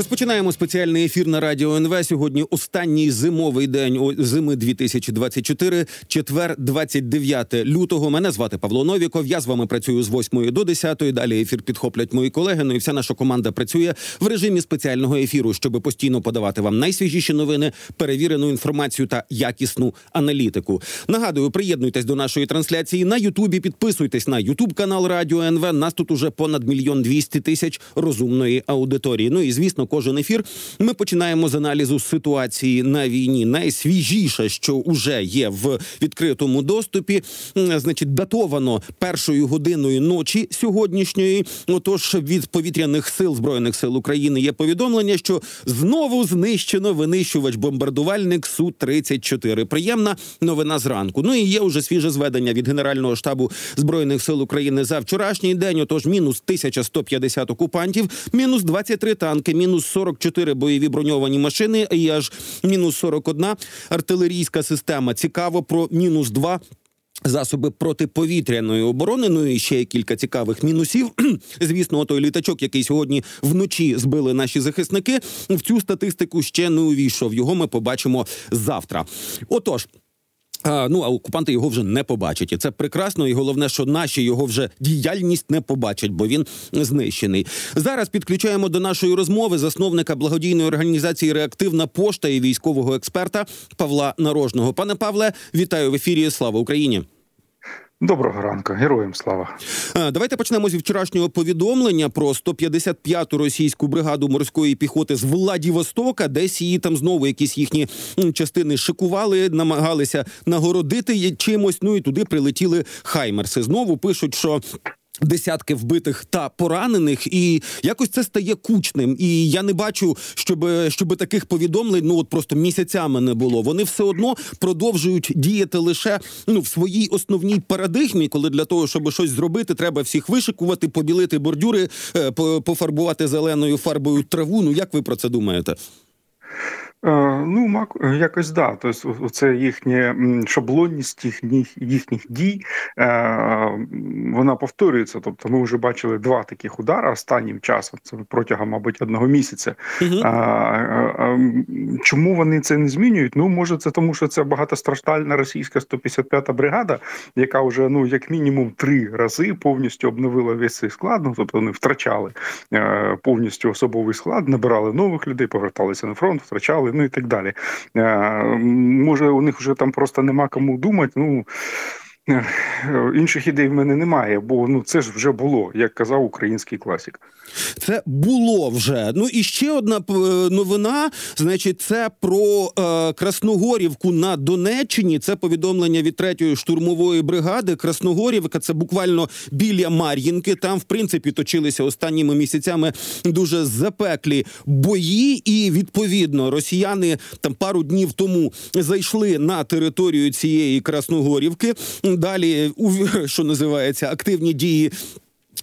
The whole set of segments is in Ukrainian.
Розпочинаємо спеціальний ефір на радіо НВ. Сьогодні останній зимовий день зими 2024, четвер, 29 лютого. Мене звати Павло Новіков. Я з вами працюю з 8 до 10. Далі ефір підхоплять мої колеги. Ну і вся наша команда працює в режимі спеціального ефіру, щоб постійно подавати вам найсвіжіші новини, перевірену інформацію та якісну аналітику. Нагадую, приєднуйтесь до нашої трансляції на Ютубі. Підписуйтесь на Ютуб канал Радіо НВ. Нас тут уже понад мільйон двісті тисяч розумної аудиторії. Ну і звісно, кожен ефір ми починаємо з аналізу ситуації на війні. Найсвіжіше, що вже є в відкритому доступі, значить, датовано першою годиною ночі сьогоднішньої. Отож, від повітряних сил збройних сил України є повідомлення, що знову знищено винищувач бомбардувальник су 34 Приємна новина зранку. Ну і є вже свіже зведення від Генерального штабу збройних сил України за вчорашній день. Отож, мінус 1150 окупантів, мінус 23 танки, мінус 44 бойові броньовані машини і аж мінус 41 артилерійська система. Цікаво про мінус 2 Засоби протиповітряної оборони, ну і ще кілька цікавих мінусів. Звісно, той літачок, який сьогодні вночі збили наші захисники, в цю статистику ще не увійшов. Його ми побачимо завтра. Отож. А, ну а окупанти його вже не побачать, і це прекрасно. І головне, що наші його вже діяльність не побачать, бо він знищений. Зараз підключаємо до нашої розмови засновника благодійної організації Реактивна пошта і військового експерта Павла Нарожного. Пане Павле, вітаю в ефірі. Слава Україні! Доброго ранку, героям слава. Е, Давайте почнемо зі вчорашнього повідомлення про 155-ту російську бригаду морської піхоти з Владівостока. Десь її там знову якісь їхні частини шикували, намагалися нагородити чимось. Ну і туди прилетіли хаймерси. Знову пишуть, що. Десятки вбитих та поранених, і якось це стає кучним. І я не бачу, щоб, щоб таких повідомлень ну от просто місяцями не було. Вони все одно продовжують діяти лише ну в своїй основній парадигмі, коли для того, щоб щось зробити, треба всіх вишикувати, побілити бордюри, е, пофарбувати зеленою фарбою траву. Ну як ви про це думаєте? Е, ну, мак, якось да. Тобто, це їхня шаблонність їхніх, їхніх дій, е, вона повторюється. Тобто, ми вже бачили два таких удари останнім часом, це протягом, мабуть, одного місяця. Угу. Чому вони це не змінюють? Ну, може, це тому, що це багатостраждальна російська 155-та бригада, яка вже ну як мінімум три рази повністю обновила весь цей склад. Ну, тобто вони втрачали е, повністю особовий склад, набирали нових людей, поверталися на фронт, втрачали, ну і так далі. Е, може, у них вже там просто нема кому думати. Ну інших ідей в мене немає, бо ну це ж вже було, як казав український класик. Це було вже. Ну і ще одна новина. Значить, це про е, Красногорівку на Донеччині. Це повідомлення від третьої штурмової бригади. Красногорівка це буквально біля Мар'їнки. Там, в принципі, точилися останніми місяцями дуже запеклі бої, і відповідно росіяни там пару днів тому зайшли на територію цієї Красногорівки. Далі у що називається активні дії.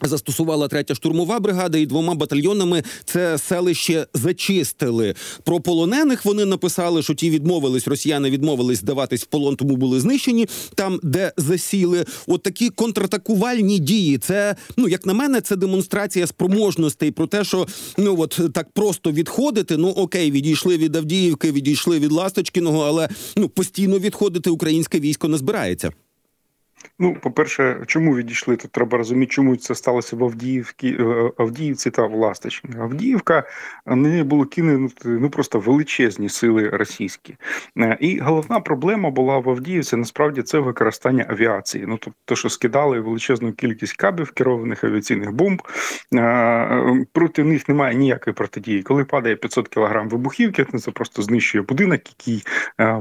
Застосувала третя штурмова бригада і двома батальйонами це селище зачистили. Про полонених вони написали, що ті відмовились, росіяни відмовились здаватись в полон, тому були знищені там, де засіли. От такі контратакувальні дії. Це ну як на мене, це демонстрація спроможностей про те, що ну от так просто відходити. Ну окей, відійшли від Авдіївки, відійшли від Ласточкіного, але ну постійно відходити українське військо не збирається. Ну, по-перше, чому відійшли? Тут треба розуміти, чому це сталося в Авдіївці, е, Авдіївці та в Ласточкіні. Авдіївка неї було кинути ну просто величезні сили російські. Е, І головна проблема була в Авдіївці. Насправді це використання авіації. Ну тобто, що скидали величезну кількість кабів керованих авіаційних бомб. Е, Проти них немає ніякої протидії. Коли падає 500 кг вибухівки, ну, це просто знищує будинок, який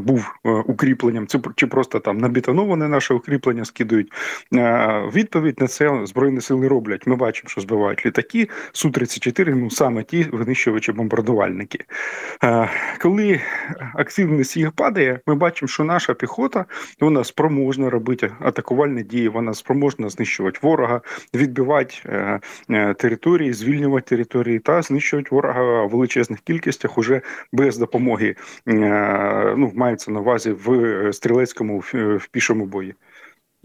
був укріпленням. Чи просто там набетоноване наше укріплення скидують. Е, Відповідь на це збройні сили роблять. Ми бачимо, що збивають літаки. су 34 ну саме ті винищувачі бомбардувальники. Е, Коли активність їх падає, ми бачимо, що наша піхота вона спроможна робити атакувальні дії, вона спроможна знищувати ворога, відбивати е, території, звільнювати території та знищувати ворога в величезних кількостях уже без допомоги. Ну мається на увазі в стрілецькому в пішому бої.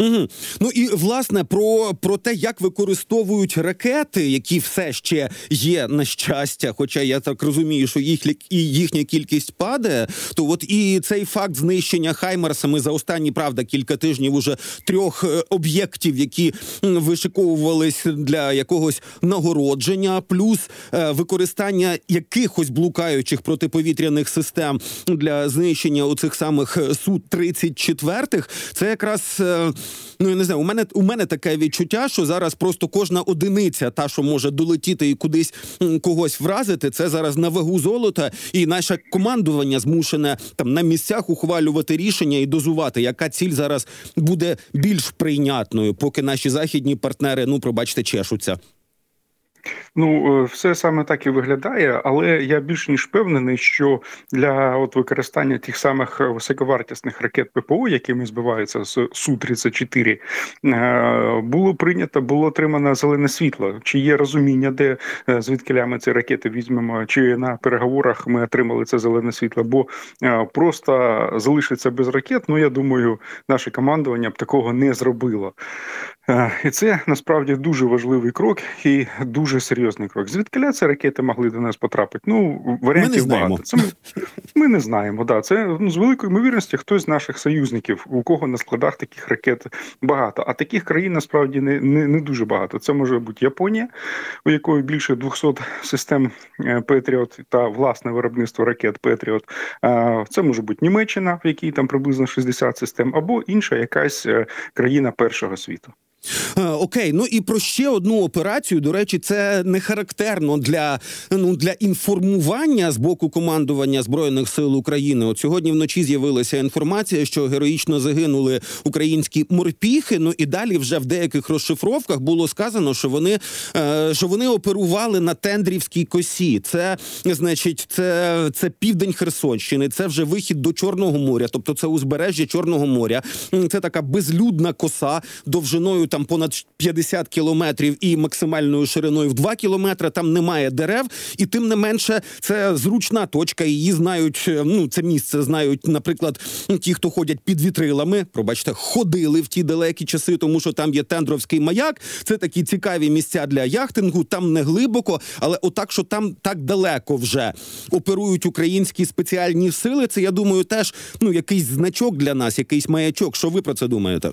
Угу. Ну і власне про, про те, як використовують ракети, які все ще є на щастя, хоча я так розумію, що їх і їхня кількість падає. То от і цей факт знищення Хаймерсами за останні правда кілька тижнів уже трьох е, об'єктів, які вишиковувались для якогось нагородження, плюс е, використання якихось блукаючих протиповітряних систем для знищення оцих самих су 34 Це якраз е, ну я не знаю. У мене у мене таке відчуття, що зараз просто кожна одиниця, та що може долетіти і кудись когось вразити, це зараз на вагу золота, і наше командування змушене там на місцях ухвалювати рішення і дозувати, яка ціль зараз буде більш прийнятною, поки наші західні партнери, ну пробачте, чешуться. Ну, е, все саме так і виглядає, але я більш ніж впевнений, що для от використання тих самих високовартісних ракет ППО, якими збиваються з су 34 е, було прийнято, було отримано зелене світло. Чи є розуміння, де е, звідки ми ці ракети візьмемо, чи на переговорах ми отримали це зелене світло, бо е, просто залишиться без ракет. Ну я думаю, наше командування б такого не зробило. Е, І це насправді дуже важливий крок і дуже серйозний крок. Звідки ці ракети могли до нас потрапити? Ну варіантів знаємо. багато. Це ми, ми не знаємо. Да, це ну з великою ймовірністю хтось з наших союзників, у кого на складах таких ракет багато. А таких країн насправді не, не, не дуже багато. Це може бути Японія, у якої більше 200 систем е, Петріот та власне виробництво ракет Петріот. Це може бути Німеччина, в якій там приблизно 60 систем, або інша якась е, країна першого світу. Е, Окей, ну і про ще одну операцію. До речі, це не характерно для ну для інформування з боку командування збройних сил України. От сьогодні вночі з'явилася інформація, що героїчно загинули українські морпіхи. Ну і далі вже в деяких розшифровках було сказано, що вони е, що вони оперували на тендрівській косі. Це значить, це, це південь Херсонщини. Це вже вихід до Чорного моря, тобто це узбережжя Чорного моря. Це така безлюдна коса довжиною там понад 50 кілометрів і максимальною шириною в 2 кілометри. Там немає дерев, і тим не менше це зручна точка. Її знають. е, Ну це місце знають, наприклад, ті, хто ходять під вітрилами. Пробачте, ходили в ті далекі часи, тому що там є тендровський маяк. Це такі цікаві місця для яхтингу. Там не глибоко, але отак, що там так далеко вже оперують українські спеціальні сили. Це я думаю, теж ну якийсь значок для нас, якийсь маячок. Що ви про це думаєте?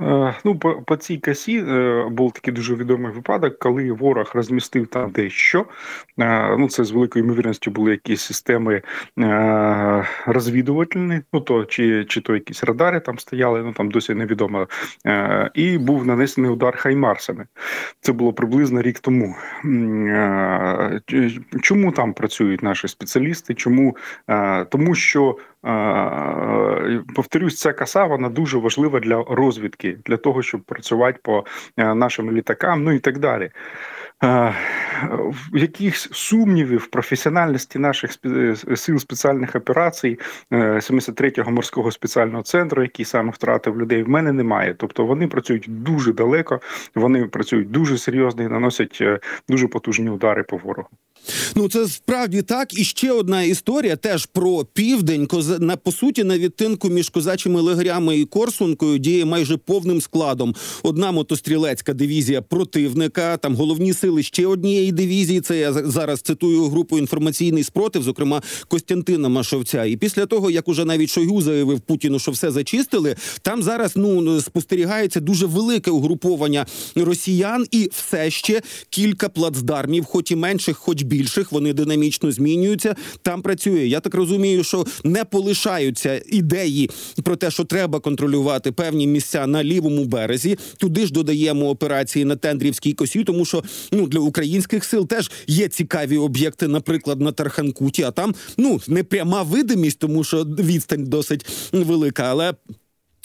Е, Ну, по, по цій касі е, був такий дуже відомий випадок, коли ворог розмістив там дещо. Е, Ну, це з великою ймовірністю були якісь системи е, розвідувальні, ну то чи, чи то якісь радари там стояли, ну там досі невідомо. Е, І був нанесений удар хаймарсами. Це було приблизно рік тому. Е, Чому там працюють наші спеціалісти? Чому? Тому що Повторюсь, ця коса вона дуже важлива для розвідки, для того, щоб працювати по е, нашим літакам, ну і так далі. Е, Якихось сумнівів професіональності наших сил спеціальних операцій е, 73-го морського спеціального центру, який саме втратив людей, в мене немає. Тобто вони працюють дуже далеко, вони працюють дуже серйозно і наносять е, дуже потужні удари по ворогу. Ну це справді так. І ще одна історія теж про південь. На по суті на відтинку між козачими лагерями і Корсункою діє майже повним складом. Одна мотострілецька дивізія противника. Там головні сили ще однієї дивізії. Це я зараз цитую групу інформаційний спротив, зокрема Костянтина Машовця. І після того, як уже навіть Шойгу заявив Путіну, що все зачистили, там зараз ну спостерігається дуже велике угруповання росіян, і все ще кілька плацдармів, хоч і менших, хоч більших, вони динамічно змінюються. Там працює. Я так розумію, що не полишаються ідеї про те, що треба контролювати певні місця на лівому березі. Туди ж додаємо операції на Тендрівській косі, тому що ну для українських сил теж є цікаві об'єкти, наприклад, на Тарханкуті. А там ну не пряма видимість, тому що відстань досить велика, але.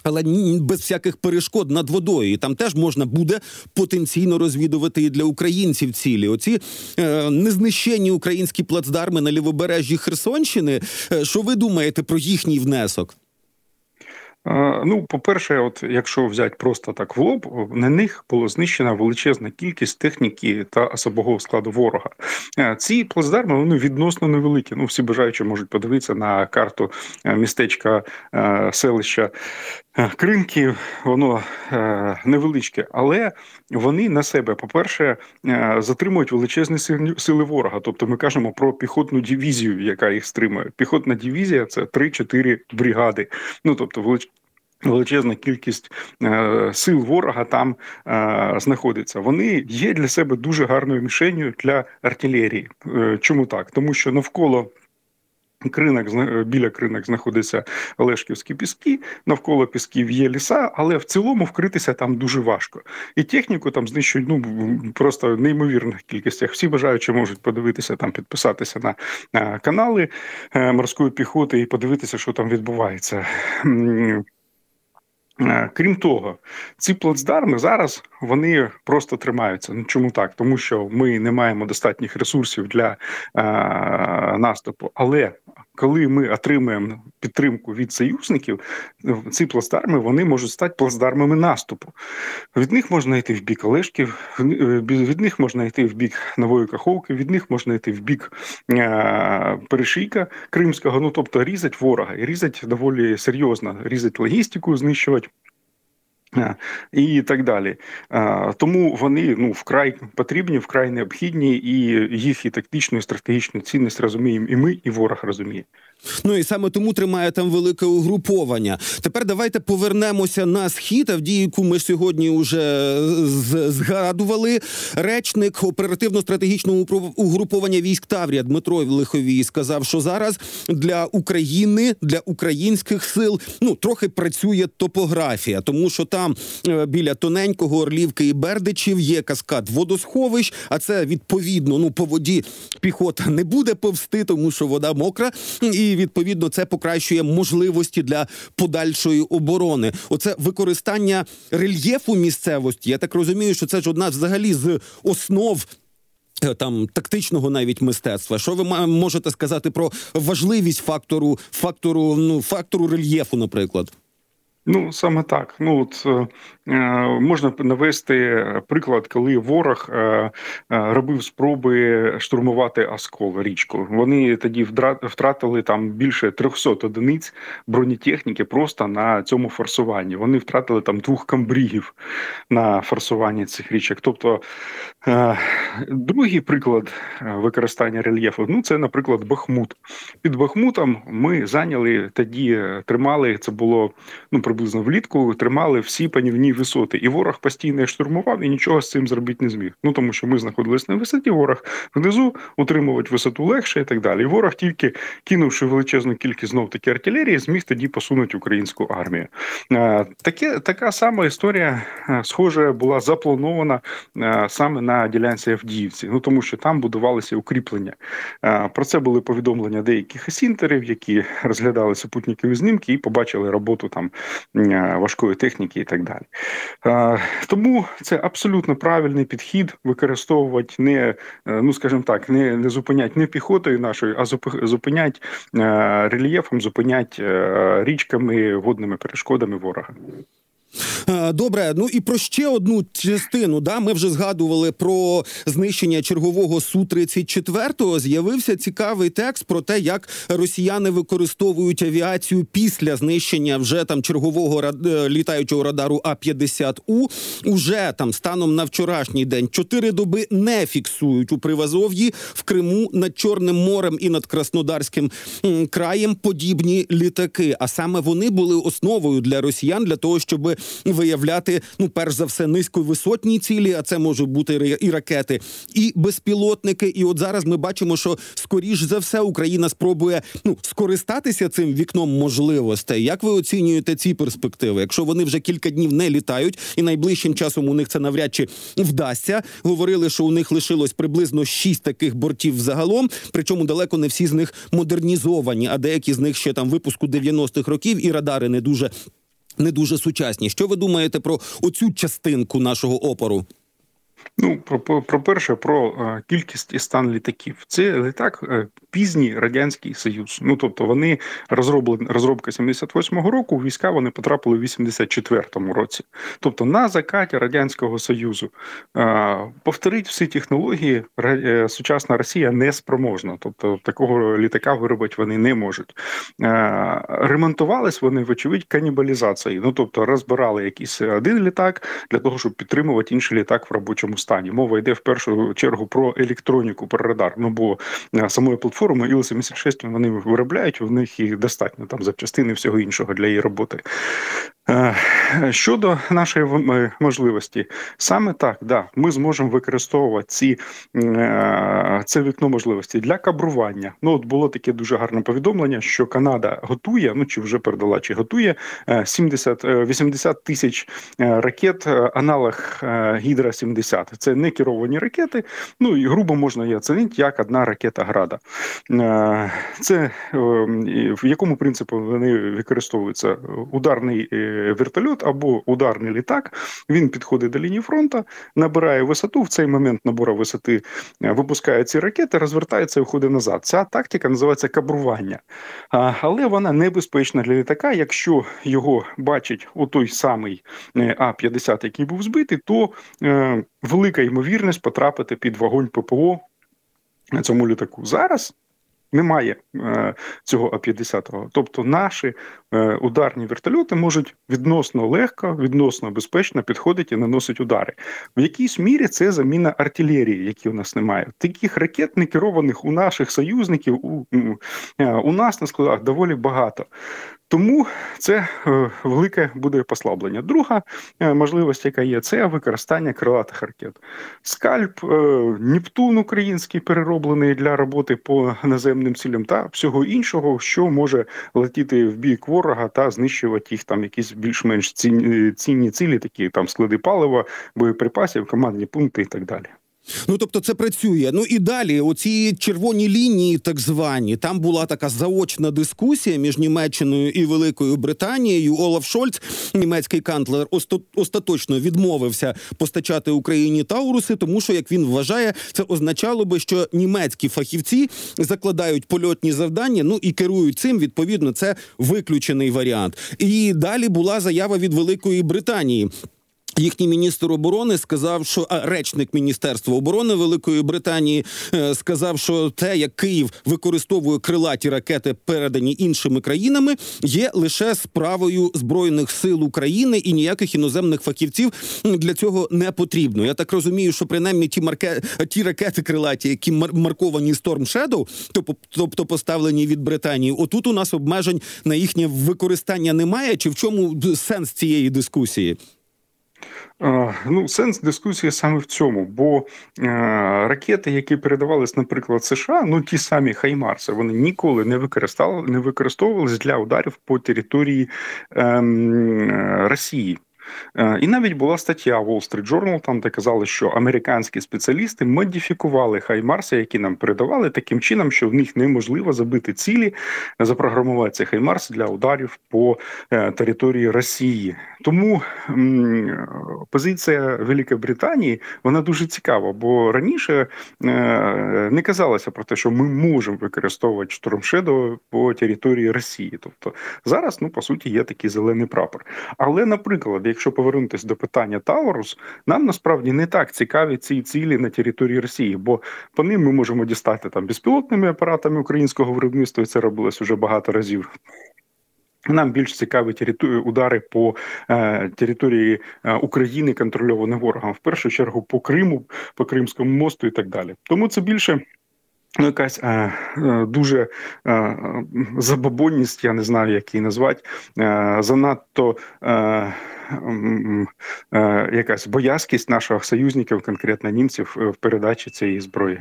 Але без всяких перешкод над водою, і там теж можна буде потенційно розвідувати і для українців цілі. Оці е, незнищені українські плацдарми на лівобережжі Херсонщини. Е, що ви думаєте про їхній внесок? Ну, по-перше, от якщо взяти просто так в лоб, на них було знищена величезна кількість техніки та особового складу ворога. Е, Ці плацдарми вони відносно невеликі. Ну, всі бажаючі можуть подивитися на карту е, містечка е, селища Кринків. Воно невеличке, але вони на себе, по-перше, затримують величезні сили ворога. Тобто, ми кажемо про піхотну дивізію, яка їх стримує. Піхотна дивізія це 3-4 бригади. Ну тобто, велич... Величезна кількість е, сил ворога там е, знаходиться. Вони є для себе дуже гарною мішенью для артилерії. Е, чому так? Тому що навколо кринок біля кринок знаходяться Олешківські піски, навколо пісків є ліса, але в цілому вкритися там дуже важко. І техніку там знищують ну просто в неймовірних кількостях. Всі бажаючі можуть подивитися там, підписатися на е, канали е, морської піхоти і подивитися, що там відбувається. Е, Крім того, ці плацдарми зараз вони просто тримаються. Ну чому так? Тому що ми не маємо достатніх ресурсів для е, наступу. Але коли ми отримаємо підтримку від союзників, ці плацдарми вони можуть стати плацдармами наступу. Від них можна йти в бік Олешків, е, від них можна йти в бік Нової Каховки, від них можна йти в бік е, Перешийка Кримського. Ну тобто різать ворога і різать доволі серйозно, різать логістику, знищувати. І так далі, тому вони ну вкрай потрібні, вкрай необхідні, і їх і тактичну, і стратегічну цінність розуміємо і ми, і ворог розуміє. Ну і саме тому тримає там велике угруповання. Тепер давайте повернемося на схід, Авдіївку ми сьогодні вже згадували. Речник оперативно-стратегічного угруповання військ Таврія Дмитро Лиховій сказав, що зараз для України, для українських сил ну трохи працює топографія, тому що там е, біля тоненького Орлівки і Бердичів є каскад водосховищ, а це відповідно ну по воді піхота не буде повсти, тому що вода мокра, і відповідно це покращує можливості для подальшої оборони. Оце використання рельєфу місцевості. Я так розумію, що це ж одна взагалі з основ. е, Там тактичного навіть мистецтва. Що ви можете сказати про важливість фактору фактору ну фактору рельєфу, наприклад? Ну саме так. Ну от е, е, можна навести приклад, коли ворог е, е, робив спроби штурмувати Оскол річку. Вони тоді втратили там більше 300 одиниць бронетехніки просто на цьому форсуванні. Вони втратили там двох камбрігів на форсуванні цих річок. Тобто е, другий приклад е, використання рельєфу ну це, наприклад, Бахмут. Під Бахмутом ми зайняли тоді, тримали це було ну приблизно влітку, тримали всі панівні висоти, і ворог постійно штурмував і нічого з цим зробити не зміг. Ну тому що ми знаходились на висоті, ворог внизу утримувати висоту легше і так далі. І ворог тільки кинувши величезну кількість знов таки артилерії, зміг тоді посунути українську армію. Таке така сама історія, схоже, була запланована саме на ділянці Авдіївці. Ну тому що там будувалися укріплення. Про це були повідомлення деяких есінтерів, які розглядали супутникові знімки і побачили роботу там важкої техніки і так далі. Е, Тому це абсолютно правильний підхід використовувати не, е, ну скажімо так, не, не зупинять не піхотою нашою, а зупи- зупинять е, рельєфом, зупинять е, річками, водними перешкодами ворога. Е, Добре, ну і про ще одну частину. Да, ми вже згадували про знищення чергового су 34 З'явився цікавий текст про те, як росіяни використовують авіацію після знищення вже там чергового е, літаючого радару А 50 У. Уже там станом на вчорашній день чотири доби не фіксують у Привазов'ї в Криму над Чорним морем і над Краснодарським краєм подібні літаки. А саме вони були основою для росіян для того, щоб виявляти ну перш за все низьковисотні цілі, а це можуть бути і ракети, і безпілотники. І от зараз ми бачимо, що скоріш за все Україна спробує ну скористатися цим вікном можливостей. Як ви оцінюєте ці перспективи? Якщо вони вже кілька днів не літають, і найближчим часом у них це навряд чи вдасться. Говорили, що у них лишилось приблизно шість таких бортів загалом. Причому далеко не всі з них модернізовані, а деякі з них ще там випуску 90-х років, і радари не дуже. Не дуже сучасні. Що ви думаєте про оцю частинку нашого опору? Ну, про, про, перше, про е, кількість і стан літаків. Це літак е, пізній радянський союз. Ну тобто вони розроблені розробка 78-го року. Війська вони потрапили в 84-му році. Тобто на закаті радянського союзу е, повторить всі технології сучасна Росія не спроможна. Тобто такого літака виробити вони не можуть. Ремонтувались вони вочевидь канібалізацією. Ну тобто розбирали якийсь один літак для того, щоб підтримувати інший літак в робочому стані. Мова йде в першу чергу про електроніку, про радар. Ну бо е, самої платформи Іл-76 вони виробляють, в них їх достатньо там запчастини всього іншого для її роботи. Е, Щодо нашої е, можливості, саме так, да, ми зможемо використовувати ці, е, це вікно можливості для кабрування. Ну, от було таке дуже гарне повідомлення, що Канада готує, ну чи вже передала, чи готує е, 70, е, 80 тисяч ракет, аналог Гідра 70. Це не керовані ракети. Ну і грубо можна її оцінити як одна ракета Града. Це в якому принципу вони використовуються? Ударний вертольот або ударний літак. Він підходить до лінії фронту, набирає висоту. В цей момент набору висоти е, випускає ці ракети, розвертається і виходить назад. Ця тактика називається кабрування. Але вона небезпечна для літака. Якщо його бачить у той самий е, А-50, який був збитий, то е, велика ймовірність потрапити під вогонь ППО на цьому літаку. Зараз немає е, цього А-50. Тобто наші е, ударні вертольоти можуть відносно легко, відносно безпечно підходити і наносити удари. В якійсь мірі це заміна артилерії, які у нас немає. Таких ракет, не керованих у наших союзників, у, е, у нас на складах доволі багато. Тому це е, велике буде послаблення. Друга е, можливість, яка є, це використання крилатих ракет. Скальп, е, Нептун український перероблений для роботи по наземним цілям та всього іншого, що може летіти в бік ворога та знищувати їх там якісь більш-менш цінні, цінні цілі, такі там склади палива, боєприпасів, командні пункти і так далі. Ну тобто це працює. Ну і далі, оці червоні лінії, так звані, там була така заочна дискусія між Німеччиною і Великою Британією. Олаф Шольц, німецький канцлер, остаточно відмовився постачати Україні Тауруси, тому що як він вважає, це означало би, що німецькі фахівці закладають польотні завдання. Ну і керують цим. Відповідно, це виключений варіант. І далі була заява від Великої Британії. Їхній міністр оборони сказав, що а, речник Міністерства оборони Великої Британії е, сказав, що те, як Київ використовує крилаті ракети, передані іншими країнами, є лише справою збройних сил України і ніяких іноземних фахівців для цього не потрібно. Я так розумію, що принаймні ті марке ті ракети крилаті, які мар- марковані Storm Shadow, тобто, поставлені від Британії, отут у нас обмежень на їхнє використання немає. Чи в чому сенс цієї дискусії? Ну, сенс дискусії саме в цьому, бо е, ракети, які передавались, наприклад, США, ну ті самі Хаймарси, вони ніколи не використали не використовувались для ударів по території е, Росії. Е, І навіть була стаття Wall Street Journal, там де казали, що американські спеціалісти модифікували Хаймарси, які нам передавали, таким чином, що в них неможливо забити цілі, запрограмувати цей Хаймарс для ударів по е, території Росії. Тому позиція Великої Британії вона дуже цікава, бо раніше е, не казалося про те, що ми можемо використовувати Shadow по території Росії. Тобто зараз, ну по суті, є такий зелений прапор. Але, наприклад, якщо повернутися до питання Таурус, нам насправді не так цікаві ці цілі на території Росії, бо по ним ми можемо дістати там безпілотними апаратами українського виробництва, і це робилось уже багато разів. Нам більш цікаві удари по е, території е, України, контрольовані ворогом, в першу чергу по Криму, по Кримському мосту і так далі. Тому це більше. Ну, якась е, е, дуже е, забобонність, я не знаю, як її назвати, е, занадто е, якась боязкість наших союзників, конкретно німців, е, в передачі цієї зброї.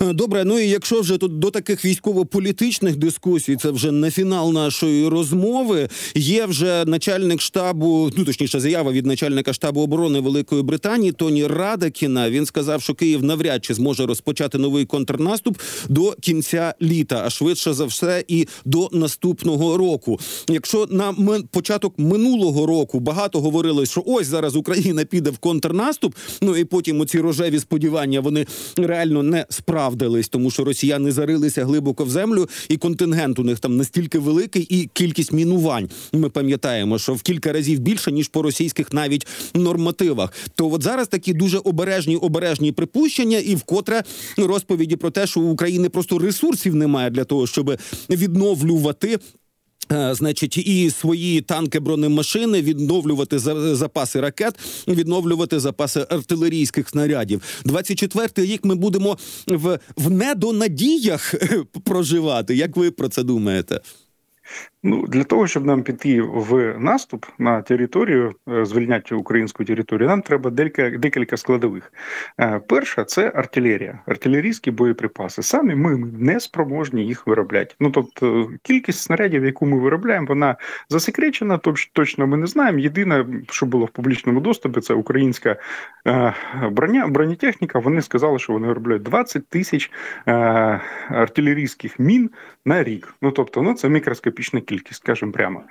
Е, Добре, ну і якщо вже тут до таких військово-політичних дискусій, це вже не фінал нашої розмови. Є вже начальник штабу, ну точніше, заява від начальника штабу оборони Великої Британії Тоні Радакіна. Він сказав, що Київ навряд чи зможе розпочати новий контрнаступ до кінця літа, а швидше за все, і до наступного року. Якщо на початок минулого року багато говорилось, що ось зараз Україна піде в контрнаступ. Ну і потім оці рожеві сподівання вони реально не справдились, тому що росіяни зарилися глибоко в землю, і контингент у них там настільки великий, і кількість мінувань. Ми пам'ятаємо, що в кілька разів більше ніж по російських навіть нормативах. То от зараз такі дуже обережні обережні припущення, і вкотре розповіді про те, що у України просто ресурсів немає для того, щоб відновлювати. Е, Значить, і свої танки, бронемашини, відновлювати за- запаси ракет, відновлювати запаси артилерійських снарядів. 24-й рік ми будемо в, в недонадіях проживати. Як ви про це думаєте? Ну, для того, щоб нам піти в наступ на територію, е, звільняти українську територію, нам треба декілька, декілька складових. Е, Перша це артилерія, артилерійські боєприпаси. Самі ми не спроможні їх виробляти. Ну тобто, кількість снарядів, яку ми виробляємо, вона засекречена. точ- Точно ми не знаємо. Єдине, що було в публічному доступі, це українська броня, бронетехніка. Вони сказали, що вони виробляють 20 тисяч артилерійських мін на рік. Ну тобто, ну це мікроскопічна кількість, скажімо прямо.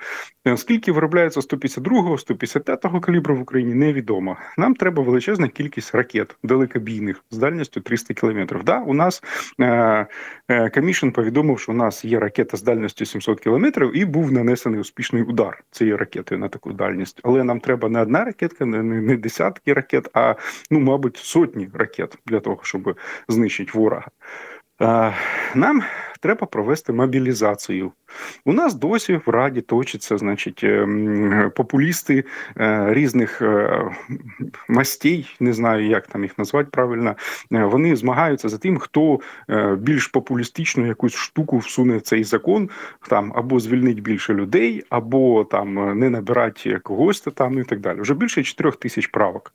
Е, Скільки виробляється 152-го, 155-го калібру в Україні, невідомо. Нам треба величезна кількість ракет далекобійних з дальністю 300 кілометрів. Да, у нас е, Камішин повідомив, що у нас є ракета з дальністю 700 кілометрів, і був нанесений успішний удар цією ракетою на таку дальність. Але нам треба не одна ракетка, не, не не десятки ракет, а ну, мабуть, сотні ракет для того, щоб знищити ворога. Е, Нам треба провести мобілізацію. У нас досі в Раді точаться, значить, ем, популісти е, різних е, мастей, не знаю, як там їх назвати правильно. Е, Вони змагаються за тим, хто більш популістичну якусь штуку всуне в цей закон, там або звільнить більше людей, або там не набирати когось там і так далі. Вже більше 4 тисяч правок.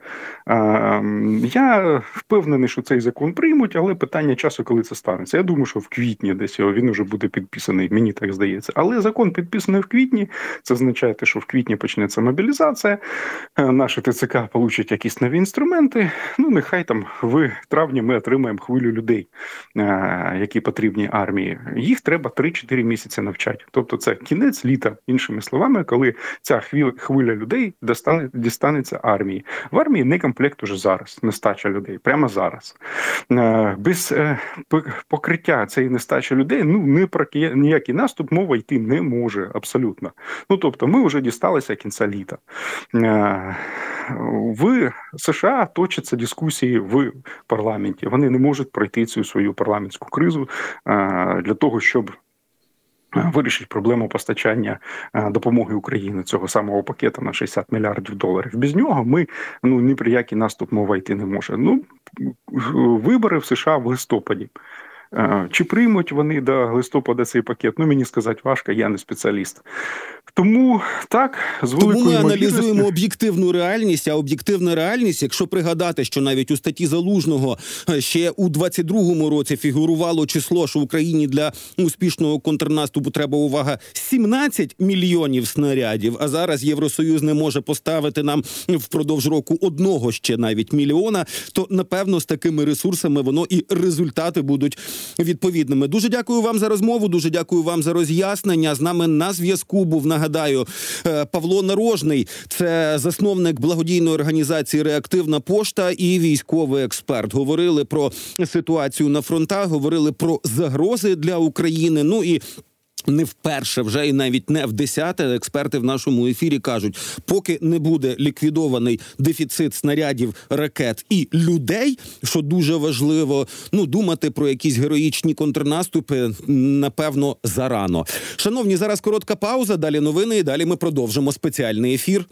Е, Я впевнений, що цей закон приймуть, але питання часу, коли це станеться. Я думаю, що в квітні десь його він вже буде підписаний. Мені так здається. Але закон підписаний в квітні. Це означає, що в квітні почнеться мобілізація. е, Наші ТЦК получать якісь нові інструменти. Ну, нехай там в травні ми отримаємо хвилю людей, е, які потрібні армії. Їх треба 3-4 місяці навчати. Тобто, це кінець літа, іншими словами, коли ця хвиля, людей достане, дістанеться армії. В армії не комплект уже зараз, нестача людей, прямо зараз. Е, Без покриття цієї нестачі людей ну не про ніякий наступ мова йти не може абсолютно. Ну тобто, ми вже дісталися кінця літа. Е, В США точаться дискусії в парламенті. Вони не можуть пройти цю свою парламентську кризу е, для того, щоб. е, Вирішить проблему постачання допомоги Україні цього самого пакета на 60 мільярдів доларів. Без нього ми ну ні про який наступ мова йти не може. Ну вибори в США в листопаді. Е, Чи приймуть вони до листопада цей пакет? Ну мені сказати важко, я не спеціаліст. Тому так з Тому ми аналізуємо об'єктивну реальність. А об'єктивна реальність, якщо пригадати, що навіть у статті залужного е, ще у 22-му році фігурувало число, що Україні для успішного контрнаступу треба увага 17 мільйонів снарядів. А зараз Євросоюз не може поставити нам впродовж року одного ще навіть мільйона. То напевно з такими ресурсами воно і результати будуть відповідними. Дуже дякую вам за розмову. Дуже дякую вам за роз'яснення. З нами на зв'язку був нагадаю е, Павло Нарожний. Це засновник благодійної організації Реактивна пошта і військовий експерт. Говорили про ситуацію на фронтах, говорили про загрози для України. Ну і не вперше, вже і навіть не в десяте експерти в нашому ефірі кажуть, поки не буде ліквідований дефіцит снарядів, ракет і людей, що дуже важливо, ну думати про якісь героїчні контрнаступи, напевно, зарано. Шановні, зараз коротка пауза. Далі новини. і Далі ми продовжимо спеціальний ефір.